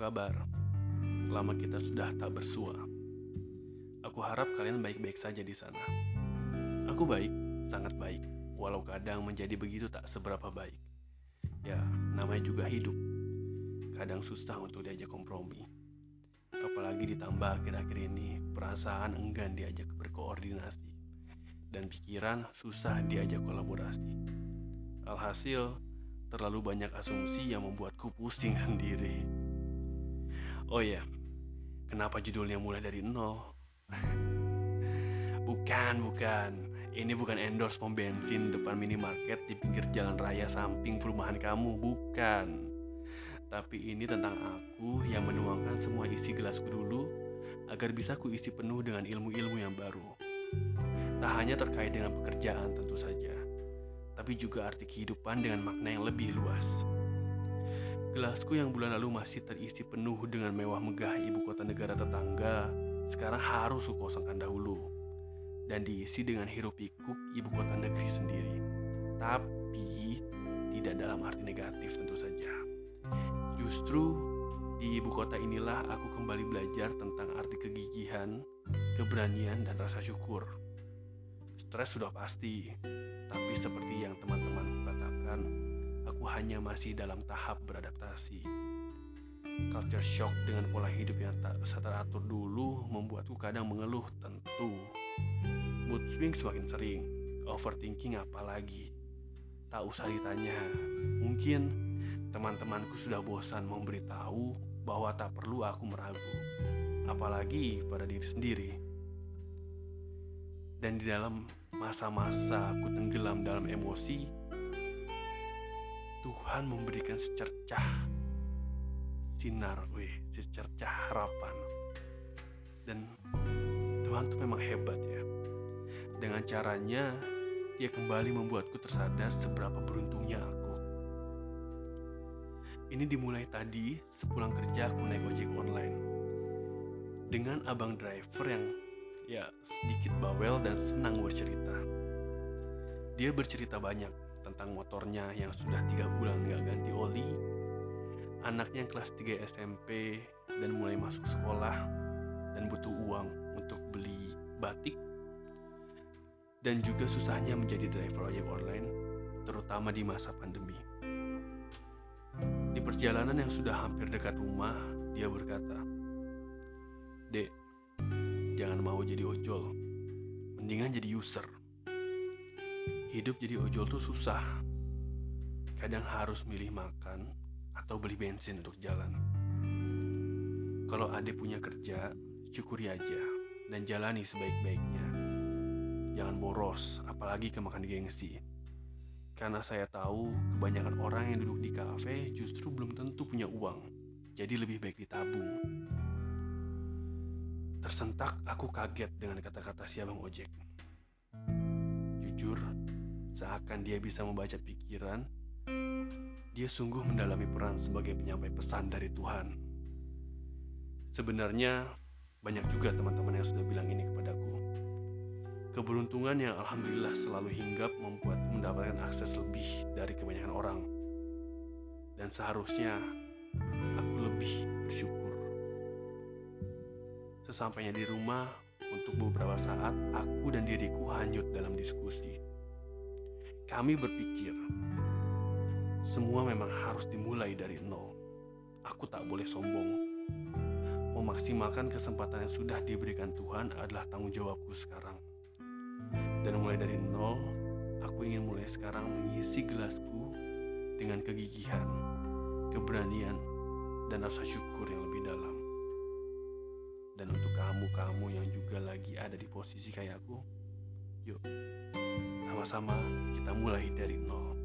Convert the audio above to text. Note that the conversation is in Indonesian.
kabar? Lama kita sudah tak bersua. Aku harap kalian baik-baik saja di sana. Aku baik, sangat baik, walau kadang menjadi begitu tak seberapa baik. Ya, namanya juga hidup. Kadang susah untuk diajak kompromi. Apalagi ditambah akhir-akhir ini perasaan enggan diajak berkoordinasi dan pikiran susah diajak kolaborasi. Alhasil, terlalu banyak asumsi yang membuatku pusing sendiri. Oh ya, kenapa judulnya mulai dari nol? bukan, bukan. Ini bukan endorse pom bensin depan minimarket di pinggir jalan raya samping perumahan kamu, bukan. Tapi ini tentang aku yang menuangkan semua isi gelasku dulu agar bisa kuisi penuh dengan ilmu-ilmu yang baru. Tak hanya terkait dengan pekerjaan tentu saja, tapi juga arti kehidupan dengan makna yang lebih luas. Gelasku yang bulan lalu masih terisi penuh dengan mewah megah ibu kota negara tetangga, sekarang harus kukosongkan dahulu dan diisi dengan hiruk pikuk ibu kota negeri sendiri. Tapi tidak dalam arti negatif tentu saja. Justru di ibu kota inilah aku kembali belajar tentang arti kegigihan, keberanian, dan rasa syukur. Stres sudah pasti, tapi seperti yang teman-teman katakan, aku hanya masih dalam tahap beradaptasi. Culture shock dengan pola hidup yang tak teratur dulu membuatku kadang mengeluh tentu. Mood swing semakin sering, overthinking apalagi. Tak usah ditanya, mungkin teman-temanku sudah bosan memberitahu bahwa tak perlu aku meragu, apalagi pada diri sendiri. Dan di dalam masa-masa aku tenggelam dalam emosi, Tuhan memberikan secercah sinar, weh, secercah harapan. Dan Tuhan tuh memang hebat ya. Dengan caranya, dia kembali membuatku tersadar seberapa beruntungnya aku. Ini dimulai tadi sepulang kerja aku naik ojek online. Dengan abang driver yang ya sedikit bawel dan senang bercerita. Dia bercerita banyak tentang motornya yang sudah tiga bulan gak ganti oli, anaknya kelas 3 SMP dan mulai masuk sekolah dan butuh uang untuk beli batik, dan juga susahnya menjadi driver ojek online, terutama di masa pandemi. Di perjalanan yang sudah hampir dekat rumah, dia berkata, Dek, jangan mau jadi ojol. Mendingan jadi user. Hidup jadi ojol tuh susah. Kadang harus milih makan atau beli bensin untuk jalan. Kalau adik punya kerja, syukuri aja dan jalani sebaik-baiknya. Jangan boros, apalagi kemakan gengsi. Karena saya tahu kebanyakan orang yang duduk di kafe justru belum tentu punya uang, jadi lebih baik ditabung. Tersentak aku kaget dengan kata-kata si abang ojek. Jujur, seakan dia bisa membaca pikiran, dia sungguh mendalami peran sebagai penyampai pesan dari Tuhan. Sebenarnya, banyak juga teman-teman yang sudah bilang ini kepadaku. Keberuntungan yang alhamdulillah selalu hinggap membuat mendapatkan akses lebih dari kebanyakan orang. Dan seharusnya aku lebih bersyukur. Sesampainya di rumah, untuk beberapa saat aku dan diriku hanyut dalam diskusi. Kami berpikir, semua memang harus dimulai dari nol. Aku tak boleh sombong. Memaksimalkan kesempatan yang sudah diberikan Tuhan adalah tanggung jawabku sekarang. Dan mulai dari nol, aku ingin mulai sekarang mengisi gelasku dengan kegigihan, keberanian, dan rasa syukur yang lebih dalam. Dan untuk kamu-kamu yang juga lagi ada di posisi kayak aku, yuk sama-sama kita mulai dari nol.